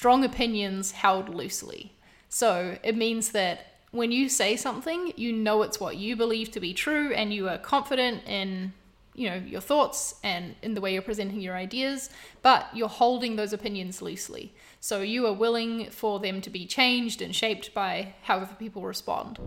strong opinions held loosely. So it means that when you say something, you know it's what you believe to be true and you are confident in you know your thoughts and in the way you're presenting your ideas but you're holding those opinions loosely. So you are willing for them to be changed and shaped by however people respond.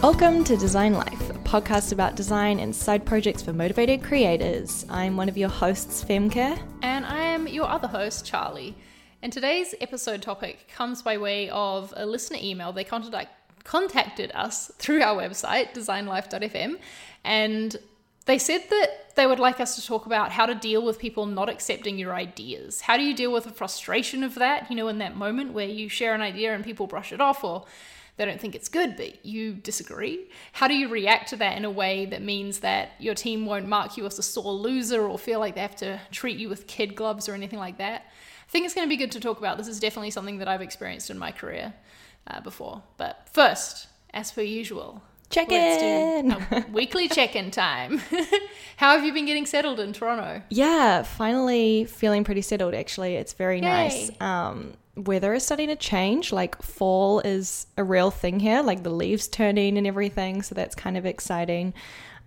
Welcome to Design Life, podcast about design and side projects for motivated creators. I'm one of your hosts, Femke. And I am your other host, Charlie. And today's episode topic comes by way of a listener email. They contact, contacted us through our website, designlife.fm, and they said that they would like us to talk about how to deal with people not accepting your ideas. How do you deal with the frustration of that, you know, in that moment where you share an idea and people brush it off or they don't think it's good, but you disagree. How do you react to that in a way that means that your team won't mark you as a sore loser or feel like they have to treat you with kid gloves or anything like that? I think it's going to be good to talk about. This is definitely something that I've experienced in my career uh, before. But first, as per usual, check in. weekly check-in time. How have you been getting settled in Toronto? Yeah, finally feeling pretty settled actually. It's very nice. Um weather is starting to change. Like fall is a real thing here, like the leaves turning and everything, so that's kind of exciting.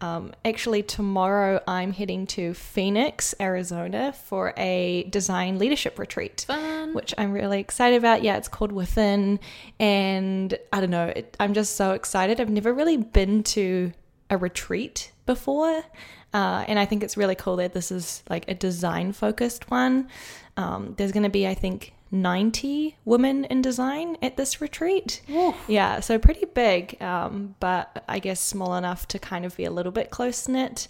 Um, actually, tomorrow I'm heading to Phoenix, Arizona for a design leadership retreat. Fun. which I'm really excited about. Yeah, it's called Within, and I don't know, it, I'm just so excited. I've never really been to a retreat before, uh, and I think it's really cool that this is like a design focused one. Um, there's going to be, I think, 90 women in design at this retreat. Yeah, so pretty big, um, but I guess small enough to kind of be a little bit close knit.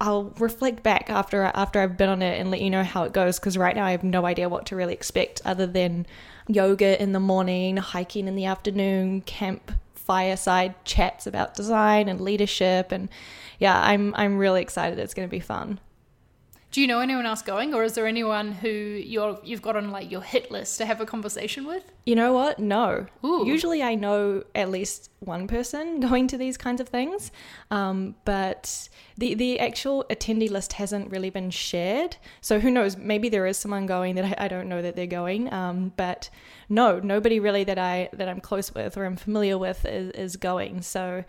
I'll reflect back after after I've been on it and let you know how it goes because right now I have no idea what to really expect other than yoga in the morning, hiking in the afternoon, camp fireside chats about design and leadership and yeah, I'm I'm really excited. It's going to be fun. Do you know anyone else going, or is there anyone who you're you've got on like your hit list to have a conversation with? You know what? No. Ooh. Usually I know at least one person going to these kinds of things, um, but the the actual attendee list hasn't really been shared. So who knows? Maybe there is someone going that I, I don't know that they're going. Um, but no, nobody really that I that I'm close with or I'm familiar with is, is going. So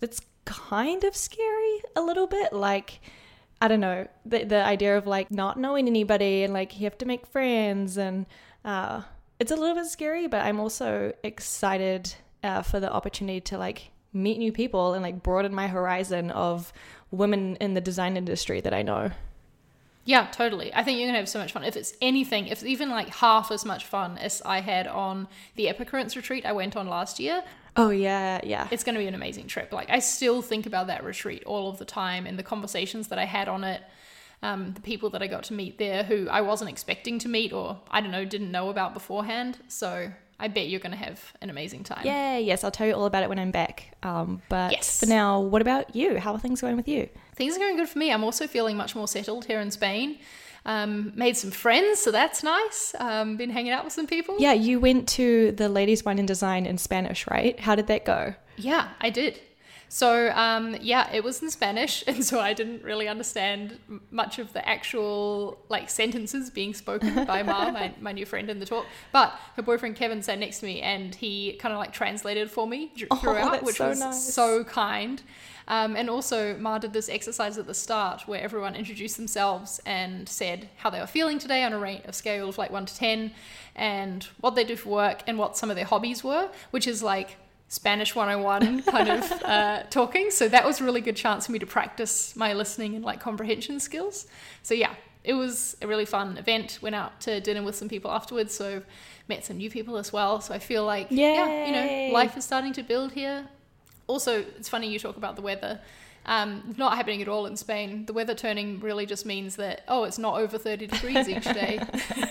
that's kind of scary a little bit. Like I don't know the the idea of like not knowing anybody and like you have to make friends and uh, it's a little bit scary, but I'm also excited uh, for the opportunity to like meet new people and like broaden my horizon of women in the design industry that I know. Yeah, totally. I think you're gonna have so much fun. If it's anything, if even like half as much fun as I had on the Epicurrence retreat I went on last year, Oh yeah, yeah. it's going to be an amazing trip. Like I still think about that retreat all of the time and the conversations that I had on it, um, the people that I got to meet there who I wasn't expecting to meet or I don't know didn't know about beforehand. So I bet you're going to have an amazing time. Yeah, yes, I'll tell you all about it when I'm back. Um, but Yes. for now, what about you? How are things going with you? Things are going good for me. I'm also feeling much more settled here in Spain. Um, made some friends, so that's nice. Um, been hanging out with some people. Yeah, you went to the Ladies Wine and Design in Spanish, right? How did that go? Yeah, I did. So, um, yeah, it was in Spanish, and so I didn't really understand much of the actual like sentences being spoken by Ma, my, my new friend in the talk. But her boyfriend Kevin sat next to me, and he kind of like translated for me dr- Oh, throughout, that's which so was nice. so kind. Um, and also, Ma did this exercise at the start where everyone introduced themselves and said how they were feeling today on a rate of scale of like one to ten, and what they do for work and what some of their hobbies were, which is like Spanish 101 kind of uh, talking. So that was a really good chance for me to practice my listening and like comprehension skills. So yeah, it was a really fun event. Went out to dinner with some people afterwards, so met some new people as well. So I feel like yeah, you know, life is starting to build here. Also, it's funny you talk about the weather. Um, not happening at all in Spain. The weather turning really just means that oh, it's not over thirty degrees each day.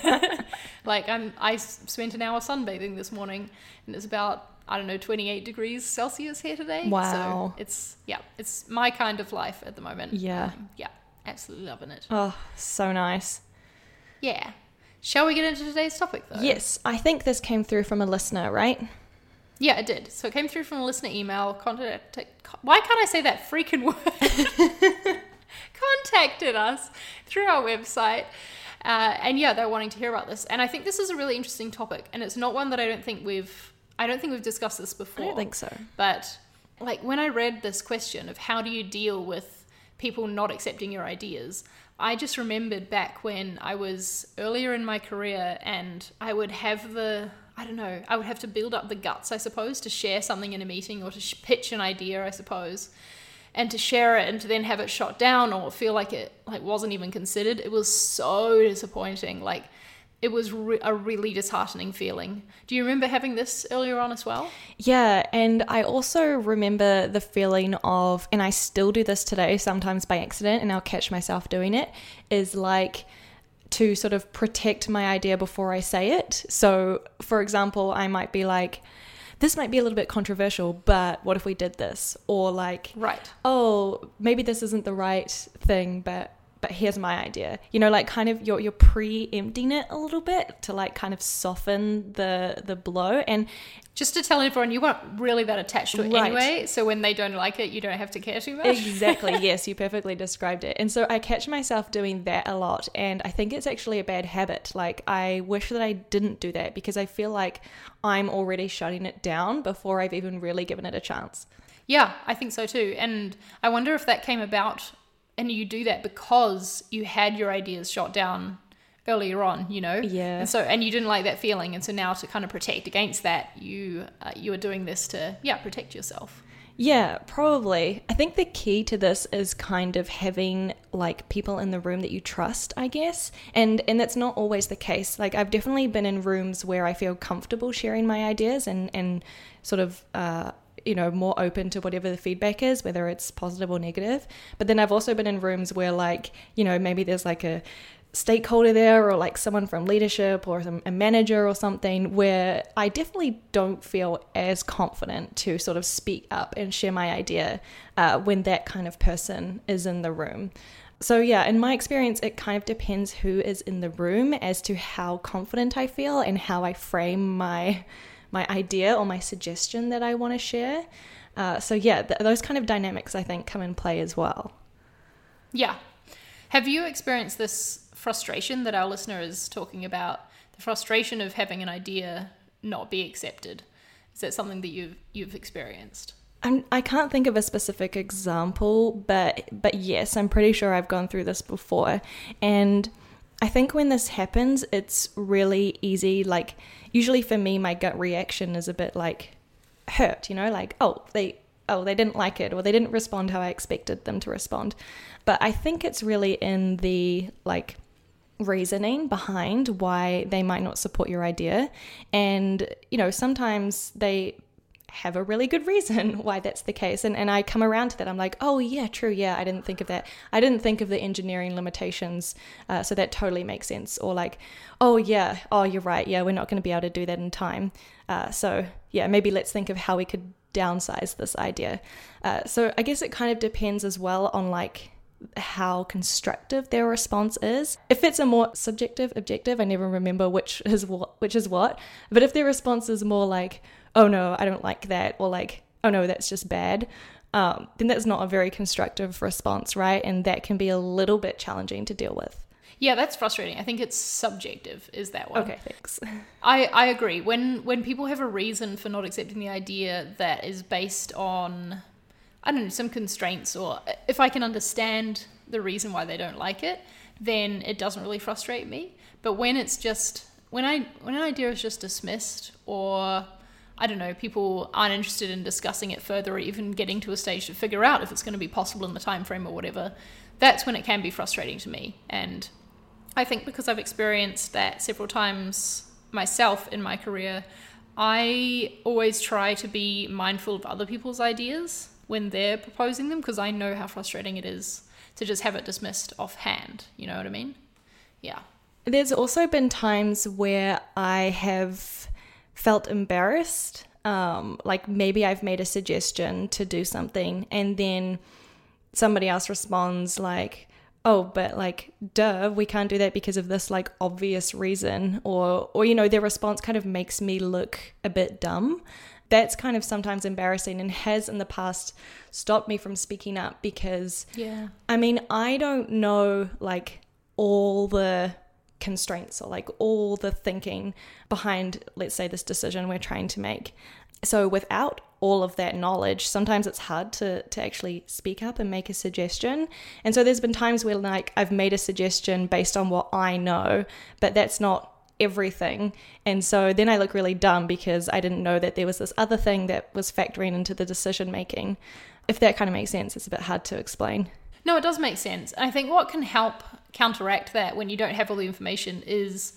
like I'm, I s- spent an hour sunbathing this morning, and it's about I don't know twenty eight degrees Celsius here today. Wow. So it's yeah, it's my kind of life at the moment. Yeah. Um, yeah, absolutely loving it. Oh, so nice. Yeah. Shall we get into today's topic though? Yes, I think this came through from a listener, right? Yeah, it did. So it came through from a listener email. Contact. Why can't I say that freaking word? contacted us through our website. Uh, and yeah, they're wanting to hear about this. And I think this is a really interesting topic. And it's not one that I don't think we've, I don't think we've discussed this before. I don't think so. But like when I read this question of how do you deal with people not accepting your ideas, I just remembered back when I was earlier in my career and I would have the I don't know, I would have to build up the guts, I suppose, to share something in a meeting or to sh- pitch an idea, I suppose, and to share it and to then have it shot down or feel like it like wasn't even considered. It was so disappointing. Like it was re- a really disheartening feeling. Do you remember having this earlier on as well? Yeah, and I also remember the feeling of, and I still do this today, sometimes by accident, and I'll catch myself doing it, is like to sort of protect my idea before I say it. So, for example, I might be like, this might be a little bit controversial, but what if we did this? Or like, right. oh, maybe this isn't the right thing, but but here's my idea. You know, like kind of you're you're preempting it a little bit to like kind of soften the the blow. And just to tell everyone, you weren't really that attached to it right. anyway. So when they don't like it, you don't have to care too much. Exactly. yes, you perfectly described it. And so I catch myself doing that a lot, and I think it's actually a bad habit. Like I wish that I didn't do that because I feel like I'm already shutting it down before I've even really given it a chance. Yeah, I think so too. And I wonder if that came about and you do that because you had your ideas shot down earlier on you know yeah and so and you didn't like that feeling and so now to kind of protect against that you uh, you are doing this to yeah protect yourself yeah, probably. I think the key to this is kind of having like people in the room that you trust, I guess. And and that's not always the case. Like I've definitely been in rooms where I feel comfortable sharing my ideas and and sort of uh, you know more open to whatever the feedback is whether it's positive or negative but then i've also been in rooms where like you know maybe there's like a stakeholder there or like someone from leadership or some, a manager or something where I definitely don't feel as confident to sort of speak up and share my idea uh, when that kind of person is in the room. So, yeah, in my experience, it kind of depends who is in the room as to how confident I feel and how I frame my my idea or my suggestion that I want to share. Uh, so yeah, th- those kind of dynamics I think come in play as well. Yeah. Have you experienced this frustration that our listener is talking about? The frustration of having an idea not be accepted. Is that something that you've you've experienced? I'm, I can't think of a specific example, but but yes, I'm pretty sure I've gone through this before, and I think when this happens, it's really easy. Like, usually for me, my gut reaction is a bit like hurt, you know, like, oh, they. Oh, they didn't like it, or they didn't respond how I expected them to respond. But I think it's really in the like reasoning behind why they might not support your idea. And, you know, sometimes they have a really good reason why that's the case. And, and I come around to that. I'm like, oh, yeah, true. Yeah, I didn't think of that. I didn't think of the engineering limitations. Uh, so that totally makes sense. Or like, oh, yeah, oh, you're right. Yeah, we're not going to be able to do that in time. Uh, so yeah, maybe let's think of how we could downsize this idea. Uh, so I guess it kind of depends as well on like how constructive their response is. If it's a more subjective, objective, I never remember which is what, which is what. But if their response is more like, oh no, I don't like that, or like, oh no, that's just bad, um, then that's not a very constructive response, right? And that can be a little bit challenging to deal with. Yeah, that's frustrating. I think it's subjective. Is that one? Okay, thanks. I I agree. When when people have a reason for not accepting the idea that is based on I don't know some constraints, or if I can understand the reason why they don't like it, then it doesn't really frustrate me. But when it's just when I when an idea is just dismissed or I don't know, people aren't interested in discussing it further or even getting to a stage to figure out if it's going to be possible in the time frame or whatever, that's when it can be frustrating to me. And I think because I've experienced that several times myself in my career, I always try to be mindful of other people's ideas when they're proposing them because I know how frustrating it is to just have it dismissed offhand. You know what I mean? Yeah. There's also been times where I have felt embarrassed. Um, like maybe I've made a suggestion to do something and then somebody else responds like, oh, but like, duh, we can't do that because of this like obvious reason. Or, or, you know, their response kind of makes me look a bit dumb. that's kind of sometimes embarrassing and has in the past stopped me from speaking up because Yeah. I mean, I don't know like all the constraints or like all the thinking behind, let's say, this decision we're trying to make. So without all of that knowledge, sometimes it's hard to to actually speak up and make a suggestion. And so there's been times where like I've made a suggestion based on what I know, but that's not everything. And so then I look really dumb because I didn't know that there was this other thing that was factoring into the decision making. If that kind of makes sense, it's a bit hard to explain. No, it does make sense. I think what can help counteract that when you don't have all the information is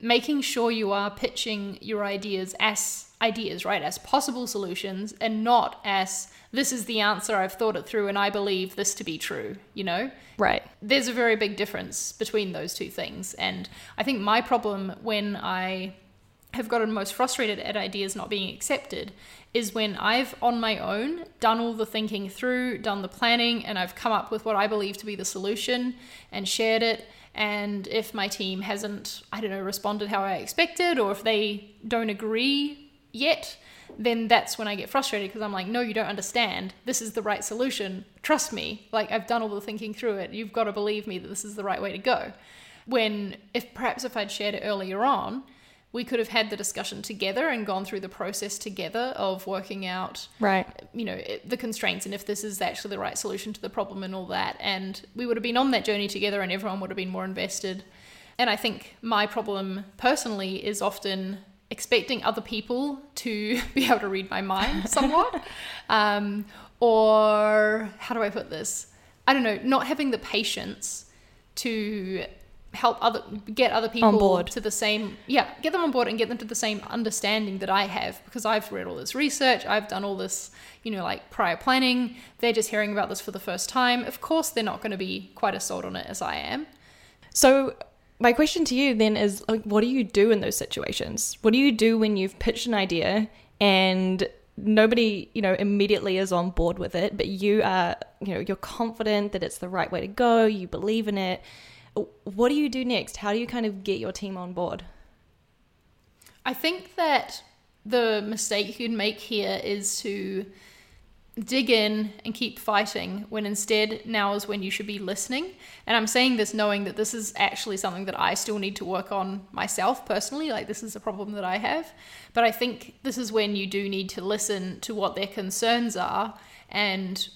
making sure you are pitching your ideas as ideas, right? As possible solutions and not as this is the answer, I've thought it through and I believe this to be true, you know? Right. There's a very big difference between those two things. And I think my problem when I have gotten most frustrated at ideas not being accepted is when I've on my own done all the thinking through, done the planning, and I've come up with what I believe to be the solution and shared it. And if my team hasn't, I don't know, responded how I expected, or if they don't agree yet, then that's when I get frustrated because I'm like, no, you don't understand. This is the right solution. Trust me. Like, I've done all the thinking through it. You've got to believe me that this is the right way to go. When, if perhaps if I'd shared it earlier on, we could have had the discussion together and gone through the process together of working out Right. you know the constraints and if this is actually the right solution to the problem and all that. And we would have been on that journey together and everyone would have been more invested. And i think my problem personally is often expecting other people to be able to read my mind somewhat. Um, or how do i put this? I don't know not having the patience to help other get other people on board. to the same yeah get them on board and get them to the same understanding that i have because i've read all this research i've done all this you know like prior planning they're just hearing about this for the first time of course they're not going to be quite as sold on it as i am So my question to you then is like what do you do in those situations? What do you do when you've pitched an idea and nobody, you know, immediately is on board with it, but you are, you know, you're confident that it's the right way to go, you believe in it. What do you do next? How do you kind of get your team on board? I think that the mistake you'd make here is to dig in and keep fighting when instead now is when you should be listening. And I'm saying this knowing that this is actually something that I still need to work on myself personally. Like, this is a problem that I have. But I think this is when you do need to listen to what their concerns are and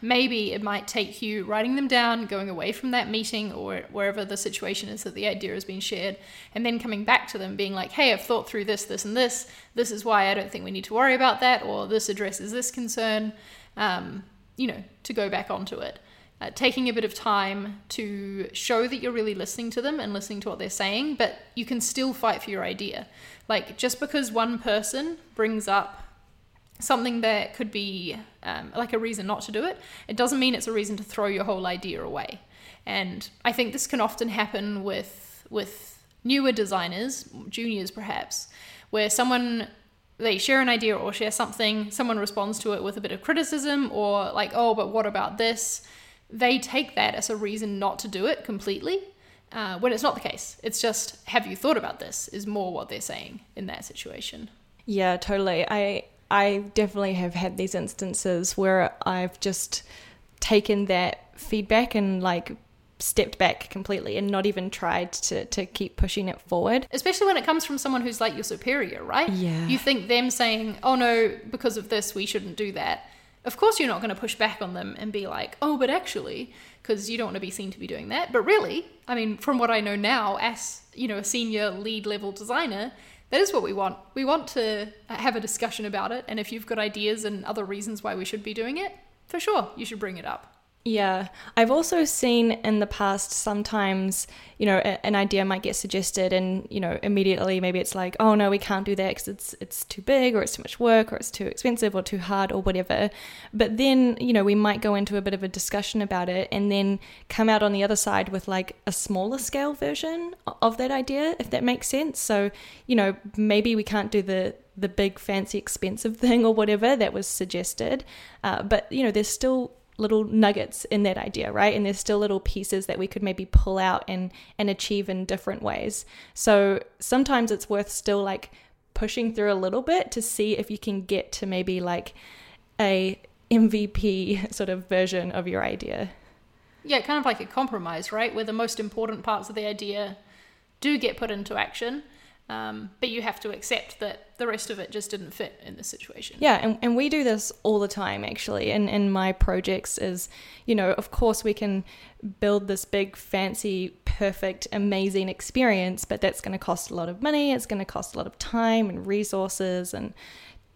maybe it might take you writing them down, going away from that meeting or wherever the situation is that the idea has been shared, and then coming back to them being like, hey, I've thought through this, this, and this. This is why I don't think we need to worry about that, or this addresses this concern, um, you know, to go back onto it. Uh, taking a bit of time to show that you're really listening to them and listening to what they're saying, but you can still fight for your idea. Like, just because one person brings up something that could be um, like a reason not to do it, it doesn't mean it's a reason to throw your whole idea away. And I think this can often happen with with newer designers, juniors perhaps, where someone they share an idea or share something, someone responds to it with a bit of criticism or like, oh, but what about this? They take that as a reason not to do it completely. Uh, when it's not the case, it's just, have you thought about this? Is more what they're saying in that situation. Yeah, totally. I I definitely have had these instances where I've just taken that feedback and like stepped back completely and not even tried to to keep pushing it forward. especially when it comes from someone who's like your superior, right? Yeah. You think them saying, "Oh no, because of this, we shouldn't do that." Of course, you're not going to push back on them and be like, "Oh, but actually," because you don't want to be seen to be doing that. But really, I mean, from what I know now, as you know, a senior lead level designer, that is what we want. We want to uh, have a discussion about it, and if you've got ideas and other reasons why we should be doing it, for sure, you should bring it up. Yeah, I've also seen in the past sometimes, you know, a, an idea might get suggested, and you know, immediately maybe it's like, oh no, we can't do that because it's it's too big, or it's too much work, or it's too expensive, or too hard, or whatever. But then, you know, we might go into a bit of a discussion about it, and then come out on the other side with like a smaller scale version of that idea, if that makes sense. So, you know, maybe we can't do the the big fancy expensive thing or whatever that was suggested, uh, but you know, there's still little nuggets in that idea, right? And there's still little pieces that we could maybe pull out and and achieve in different ways. So sometimes it's worth still like pushing through a little bit to see if you can get to maybe like a MVP sort of version of your idea. Yeah, kind of like a compromise, right? Where the most important parts of the idea do get put into action, um, but you have to accept that the rest of it just didn't fit in this situation. Yeah, and, and we do this all the time actually. In in my projects is, you know, of course we can build this big, fancy, perfect, amazing experience, but that's gonna cost a lot of money, it's gonna cost a lot of time and resources and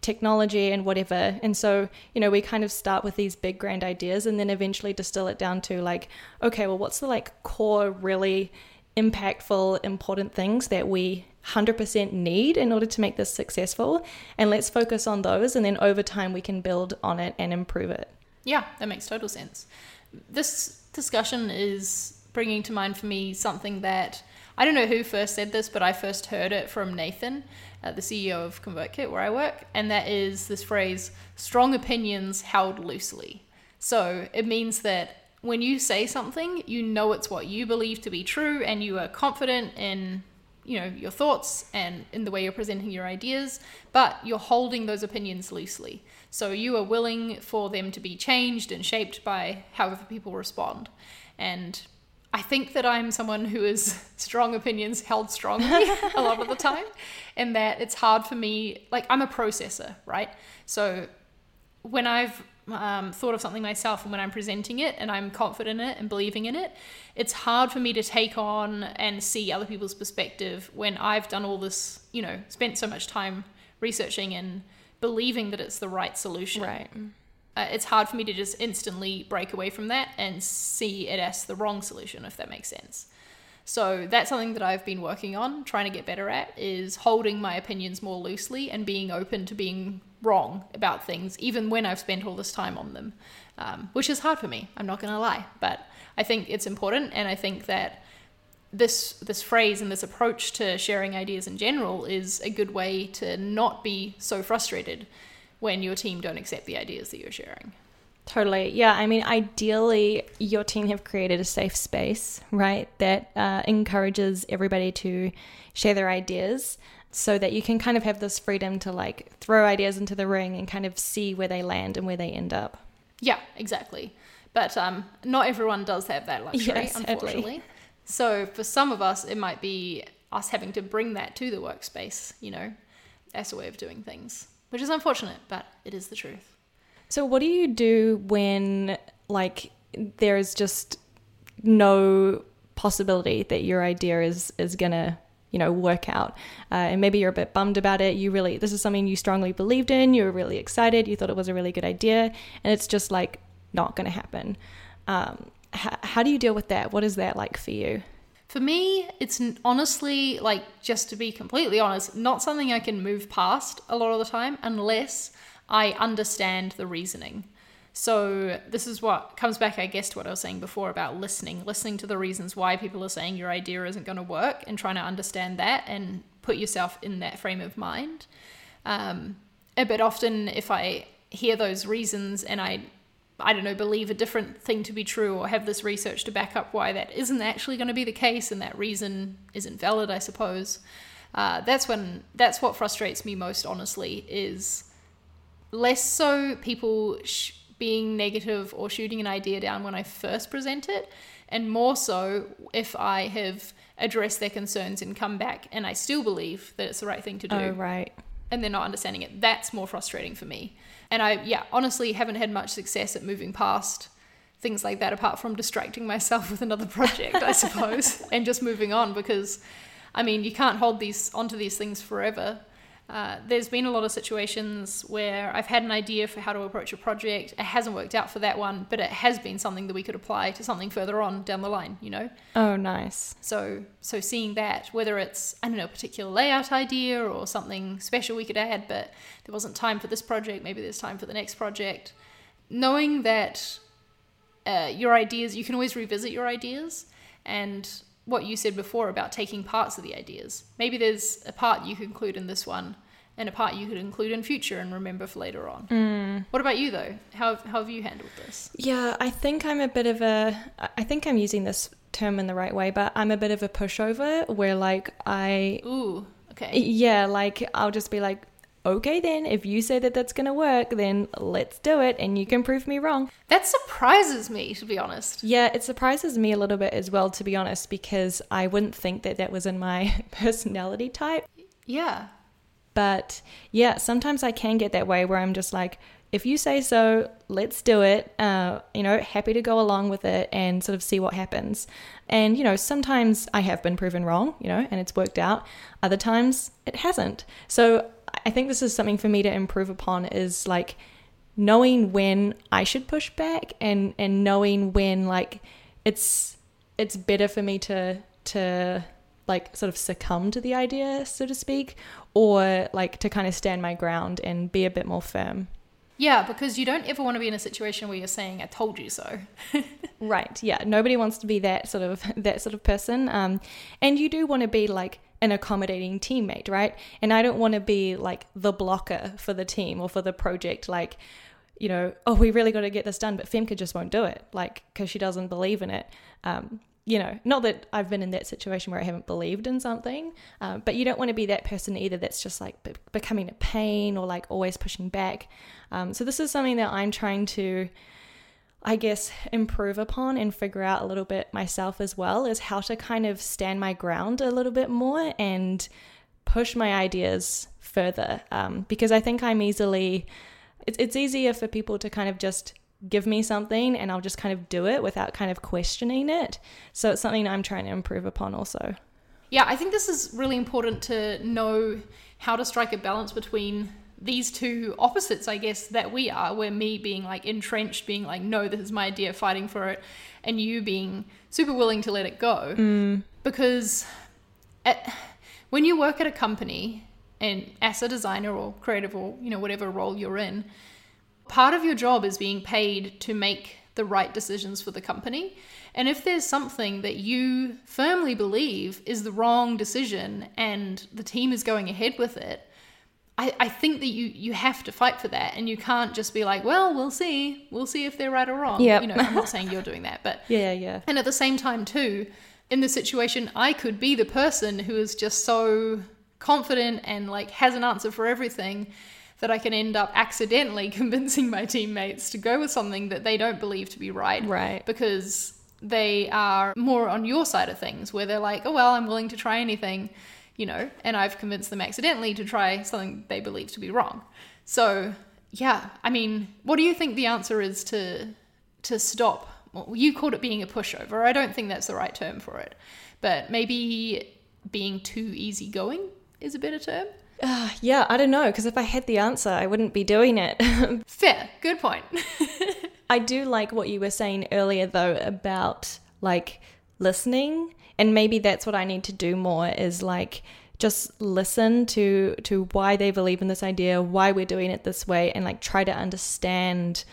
technology and whatever. And so, you know, we kind of start with these big grand ideas and then eventually distill it down to like, okay, well what's the like core really impactful, important things that we 100% need in order to make this successful. And let's focus on those. And then over time, we can build on it and improve it. Yeah, that makes total sense. This discussion is bringing to mind for me something that I don't know who first said this, but I first heard it from Nathan, uh, the CEO of ConvertKit, where I work. And that is this phrase strong opinions held loosely. So it means that when you say something, you know it's what you believe to be true and you are confident in you know your thoughts and in the way you're presenting your ideas but you're holding those opinions loosely. So you are willing for them to be changed and shaped by however people respond. And i think that i'm someone who is strong opinions held strongly a lot of the time and that it's hard for me like i'm a processor right? So when i've um, thought of something myself and when I'm presenting it and I'm confident in it and believing in it, it's hard for me to take on and see other people's perspective when I've done all this, you know, spent so much time researching and believing that it's the right solution. Right. Uh, it's hard for me to just instantly break away from that and see it as the wrong solution, if that makes sense. So that's something that I've been working on, trying to get better at, is holding my opinions more loosely and being open to being wrong about things, even when I've spent all this time on them, um, which is hard for me. I'm not going to lie, but I think it's important, and I think that this this phrase and this approach to sharing ideas in general is a good way to not be so frustrated when your team don't accept the ideas that you're sharing. Totally. Yeah. I mean, ideally, your team have created a safe space, right, that uh, encourages everybody to share their ideas so that you can kind of have this freedom to like throw ideas into the ring and kind of see where they land and where they end up. Yeah, exactly. But um, not everyone does have that luxury, yes, unfortunately. So for some of us, it might be us having to bring that to the workspace, you know, as a way of doing things, which is unfortunate, but it is the truth. So, what do you do when, like, there is just no possibility that your idea is is gonna you know work out? Uh, and maybe you're a bit bummed about it. You really this is something you strongly believed in. You were really excited. You thought it was a really good idea. And it's just like not going to happen. Um, h- how do you deal with that? What is that like for you? For me it's honestly like just to be completely honest not something i can move past a lot of the time unless i understand the reasoning so this is what comes back, I guess, to what I was saying before about listening, listening to the reasons why people are saying your idea isn't going to work, and trying to understand that and put yourself in that frame of mind. Um, but often, if I hear those reasons and I, I don't know, believe a different thing to be true, or have this research to back up why that isn't actually going to be the case, and that reason isn't valid, I suppose. Uh, that's when that's what frustrates me most, honestly, is less so people. Sh- being negative or shooting an idea down when I first present it, and more so if I have addressed their concerns and come back and I still believe that it's the right thing to do. Oh, right. And they're not understanding it. That's more frustrating for me. And I, yeah, honestly haven't had much success at moving past things like that apart from distracting myself with another project, I suppose, and just moving on because I mean, you can't hold these onto these things forever. Uh, there's been a lot of situations where I've had an idea for how to approach a project. It hasn't worked out for that one, but it has been something that we could apply to something further on down the line, you know? Oh, nice. So, so seeing that, whether it's, I don't know, a particular layout idea or something special we could add, but there wasn't time for this project, maybe there's time for the next project. Knowing that uh, your ideas, you can always revisit your ideas and what you said before about taking parts of the ideas. Maybe there's a part you could include in this one and a part you could include in future and remember for later on. Mm. What about you though? How, how have you handled this? Yeah, I think I'm a bit of a, I think I'm using this term in the right way, but I'm a bit of a pushover where like I. Ooh. Okay. Yeah, like I'll just be like, okay, then if you say that that's going to work, then let's do it and you can prove me wrong. That surprises me, to be honest. Yeah, it surprises me a little bit as well, to be honest, because I wouldn't think that that was in my personality type. Yeah. But yeah, sometimes I can get that way where I'm just like, if you say so, let's do it. Uh, you know, happy to go along with it and sort of see what happens. And, you know, sometimes I have been proven wrong, you know, and it's worked out. Other times it hasn't. So I think this is something for me to improve upon is like knowing when I should push back and, and knowing when like it's it's better for me to to like sort of succumb to the idea, so to speak, or like to kind of stand my ground and be a bit more firm. Yeah, because you don't ever want to be in a situation where you're saying, I told you so. right. Yeah. Nobody wants to be that sort of that sort of person. Um, and you do want to be like an accommodating teammate, right? And I don't want to be like the blocker for the team or for the project, like, you know, oh, we really got to get this done, but Femke just won't do it, like, because she doesn't believe in it. Um, you know, not that I've been in that situation where I haven't believed in something, um, but you don't want to be that person either that's just like be- becoming a pain or like always pushing back. Um, so, this is something that I'm trying to, I guess, improve upon and figure out a little bit myself as well is how to kind of stand my ground a little bit more and push my ideas further. Um, because I think I'm easily, it's, it's easier for people to kind of just give me something and I'll just kind of do it without kind of questioning it. So it's something I'm trying to improve upon also. Yeah, I think this is really important to know how to strike a balance between these two opposites, I guess, that we are, where me being like entrenched, being like, no, this is my idea, fighting for it, and you being super willing to let it go. Mm. Because at, when you work at a company and as a designer or creative or, you know, whatever role you're in, part of your job is being paid to make the right decisions for the company. And if there's something that you firmly believe is the wrong decision and the team is going ahead with it, I, I think that you you have to fight for that and you can't just be like, well, we'll see. We'll see if they're right or wrong. Yep. You know, I'm not saying you're doing that, but Yeah, yeah. and at the same time too, in the situation I could be the person who is just so confident and like has an answer for everything that I can end up accidentally convincing my teammates to go with something that they don't believe to be right. Right. Because they are more on your side of things, where they're like, oh, well, I'm willing to try anything, you know, and I've convinced them accidentally to try something they believe to be wrong. So, yeah, I mean, what do you think the answer is to to stop? Well, you called it being a pushover. I don't think that's the right term for it, but maybe being too easygoing is a better term. Uh, yeah, I don't know, because if I had the answer, I wouldn't be doing it. Fair, good point. I do like what you were saying earlier, though, about like listening, and maybe that's what I need to do more is like just listen to to why they believe in this idea, why we're doing it this way, and like try to understand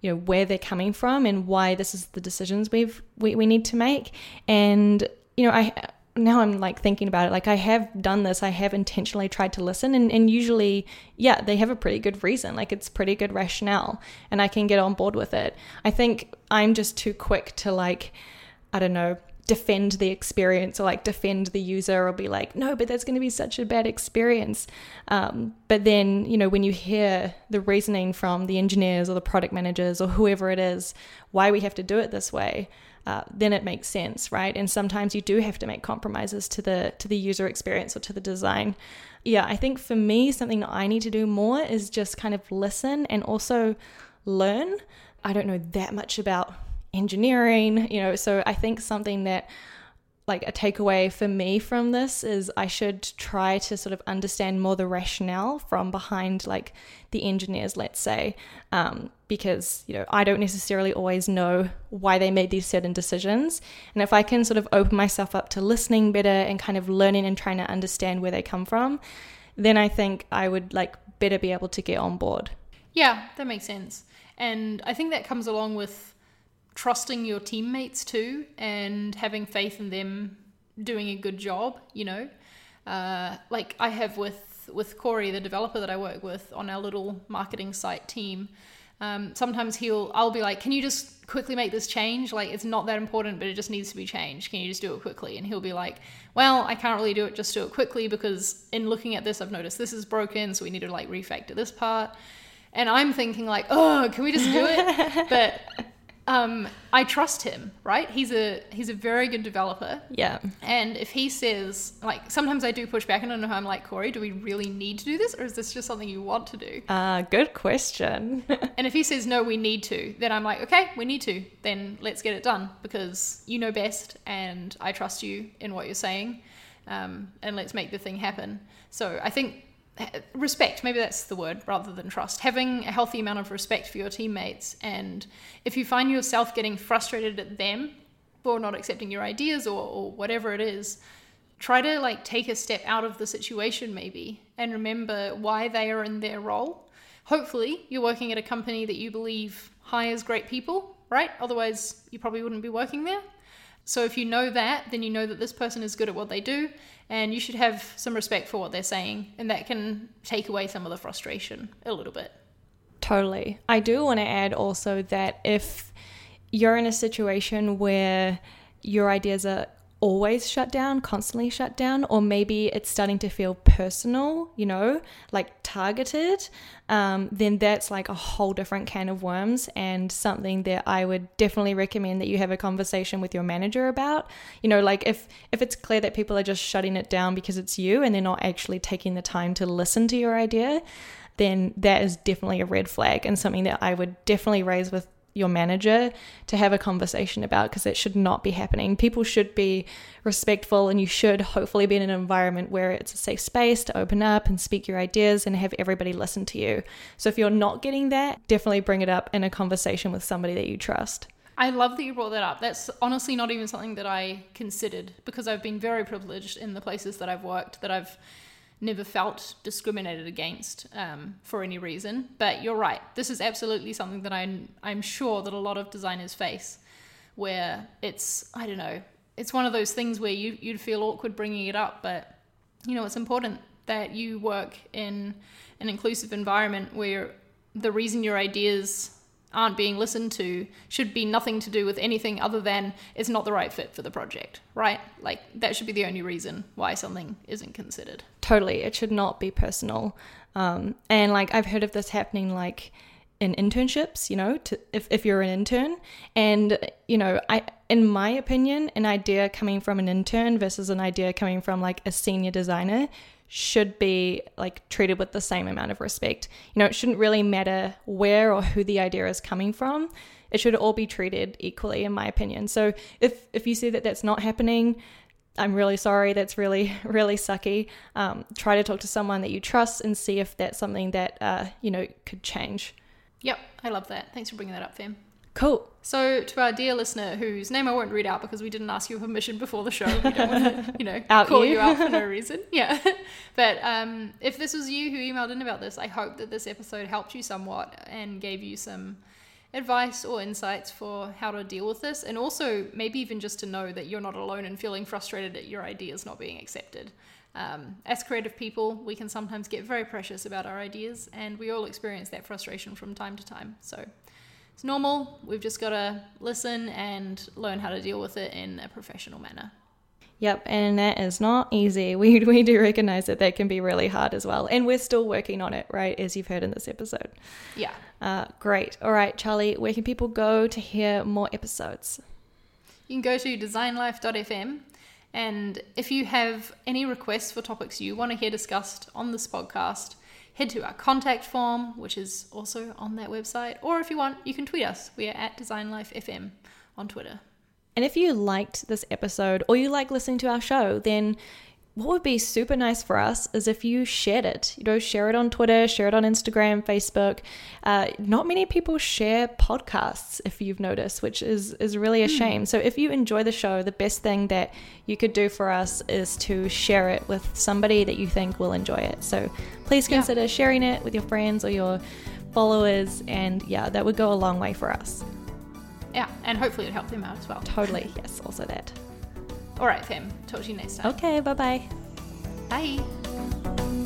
you know where they're coming from and why this is the decisions we've we, we need to make and you know i now I'm like thinking about it, like I have done this, I have intentionally tried to listen, and, and usually, yeah, they have a pretty good reason. Like it's pretty good rationale, and I can get on board with it. I think I'm just too quick to like, I don't know, defend the experience or like defend the user or be like, no, but that's going to be such a bad experience. Um, but then, you know, when you hear the reasoning from the engineers or the product managers or whoever it is, why we have to do it this way uh, then it makes sense, right? And sometimes you do have to make compromises to the to the user experience or to the design. Yeah, I think for me, something that I need to do more is just kind of listen and also learn. I don't know that much about engineering, you know, so I think something that like a takeaway for me from this is I should try to sort of understand more the rationale from behind like the engineers, let's say, um, because you know I don't necessarily always know why they made these certain decisions, and if I can sort of open myself up to listening better and kind of learning and trying to understand where they come from, then I think I would like better be able to get on board. Yeah, that makes sense, and I think that comes along with trusting your teammates too and having faith in them doing a good job you know uh, like i have with with corey the developer that i work with on our little marketing site team Um, sometimes he'll, I'll be like, can you just quickly make this change? Like, it's not that important, but it just needs to be changed. Can you just do it quickly? And he'll be like, well, I can't really do it, just do it quickly because in looking at this, I've noticed this is broken, so we need to like refactor this part. And I'm thinking like, oh, can we just do it? but um, I trust him, right? He's a he's a very good developer. Yeah. And if he says like sometimes I do push back and I know how I'm like, Corey, do we really need to do this? Or is this just something you want to do? Uh, good question. and if he says no, we need to, then I'm like, okay, we need to. Then let's get it done because you know best and I trust you in what you're saying. Um, and let's make the thing happen. So I think respect maybe that's the word rather than trust. Having a healthy amount of respect for your teammates and if you find yourself getting frustrated at them for not accepting your ideas or, or whatever it is try to like take a step out of the situation maybe and remember why they are in their role. Hopefully you're working at a company that you believe hires great people right? Otherwise you probably wouldn't be working there. So if you know that, then you know that this person is good at what they do, and you should have some respect for what they're saying, and that can take away some of the frustration a little bit. Totally. I do want to add also that if you're in a situation where your ideas are always shut down, constantly shut down, or maybe it's starting to feel personal, you know, like targeted, um, then that's like a whole different can of worms and something that I would definitely recommend that you have a conversation with your manager about. You know, like if if it's clear that people are just shutting it down because it's you and they're not actually taking the time to listen to your idea, then that is definitely a red flag and something that I would definitely raise with your manager to have a conversation about because it should not be happening. People should be respectful and you should hopefully be in an environment where it's a safe space to open up and speak your ideas and have everybody listen to you. So if you're not getting that, definitely bring it up in a conversation with somebody that you trust. I love that you brought that up. That's honestly not even something that I considered because I've been very privileged in the places that I've worked that I've never felt discriminated against um, for any reason. But you're right. This is absolutely something that I'm I'm sure that a lot of designers face, where it's I don't know. It's one of those things where you you'd feel awkward bringing it up, but you know it's important that you work in an inclusive environment where the reason your ideas aren't being listened to should be nothing to do with anything other than it's not the right fit for the project, right? Like that should be the only reason why something isn't considered. Totally. It should not be personal. Um, and like I've heard of this happening like in internships, you know, to, if, if you're an intern. And, you know, I in my opinion, an idea coming from an intern versus an idea coming from like a senior designer should be like treated with the same amount of respect. You know, it shouldn't really matter where or who the idea is coming from. It should all be treated equally, in my opinion. So if if you see that that's not happening, I'm really sorry. That's really really sucky. Um, try to talk to someone that you trust and see if that's something that uh, you know could change. Yep, I love that. Thanks for bringing that up, Fem. Cool. So, to our dear listener, whose name I won't read out because we didn't ask your permission before the show, we don't want to, you know, out call you. you out for no reason. Yeah. but um, if this was you who emailed in about this, I hope that this episode helped you somewhat and gave you some advice or insights for how to deal with this, and also maybe even just to know that you're not alone in feeling frustrated at your ideas not being accepted. Um, as creative people, we can sometimes get very precious about our ideas, and we all experience that frustration from time to time. So it's normal. We've just got to listen and learn how to deal with it in a professional manner. Yep, and that is not easy. We, we do recognize that that can be really hard as well. And we're still working on it, right? As you've heard in this episode. Yeah. Uh, great. All right, Charlie, where can people go to hear more episodes? You can go to designlife.fm. And if you have any requests for topics you want to hear discussed on this podcast, head to our contact form, which is also on that website. Or if you want, you can tweet us. We are at DesignLifeFM on Twitter. And if you liked this episode or you like listening to our show, then what would be super nice for us is if you shared it. You know, share it on Twitter, share it on Instagram, Facebook. Uh, not many people share podcasts, if you've noticed, which is is really a mm. shame. So if you enjoy the show, the best thing that you could do for us is to share it with somebody that you think will enjoy it. So please consider yeah. sharing it with your friends or your followers, and yeah, that would go a long way for us. Yeah, and hopefully it helps them out as well. Totally. Yes, also that. All right, fam. Talk to you next time. Okay, bye-bye. Bye.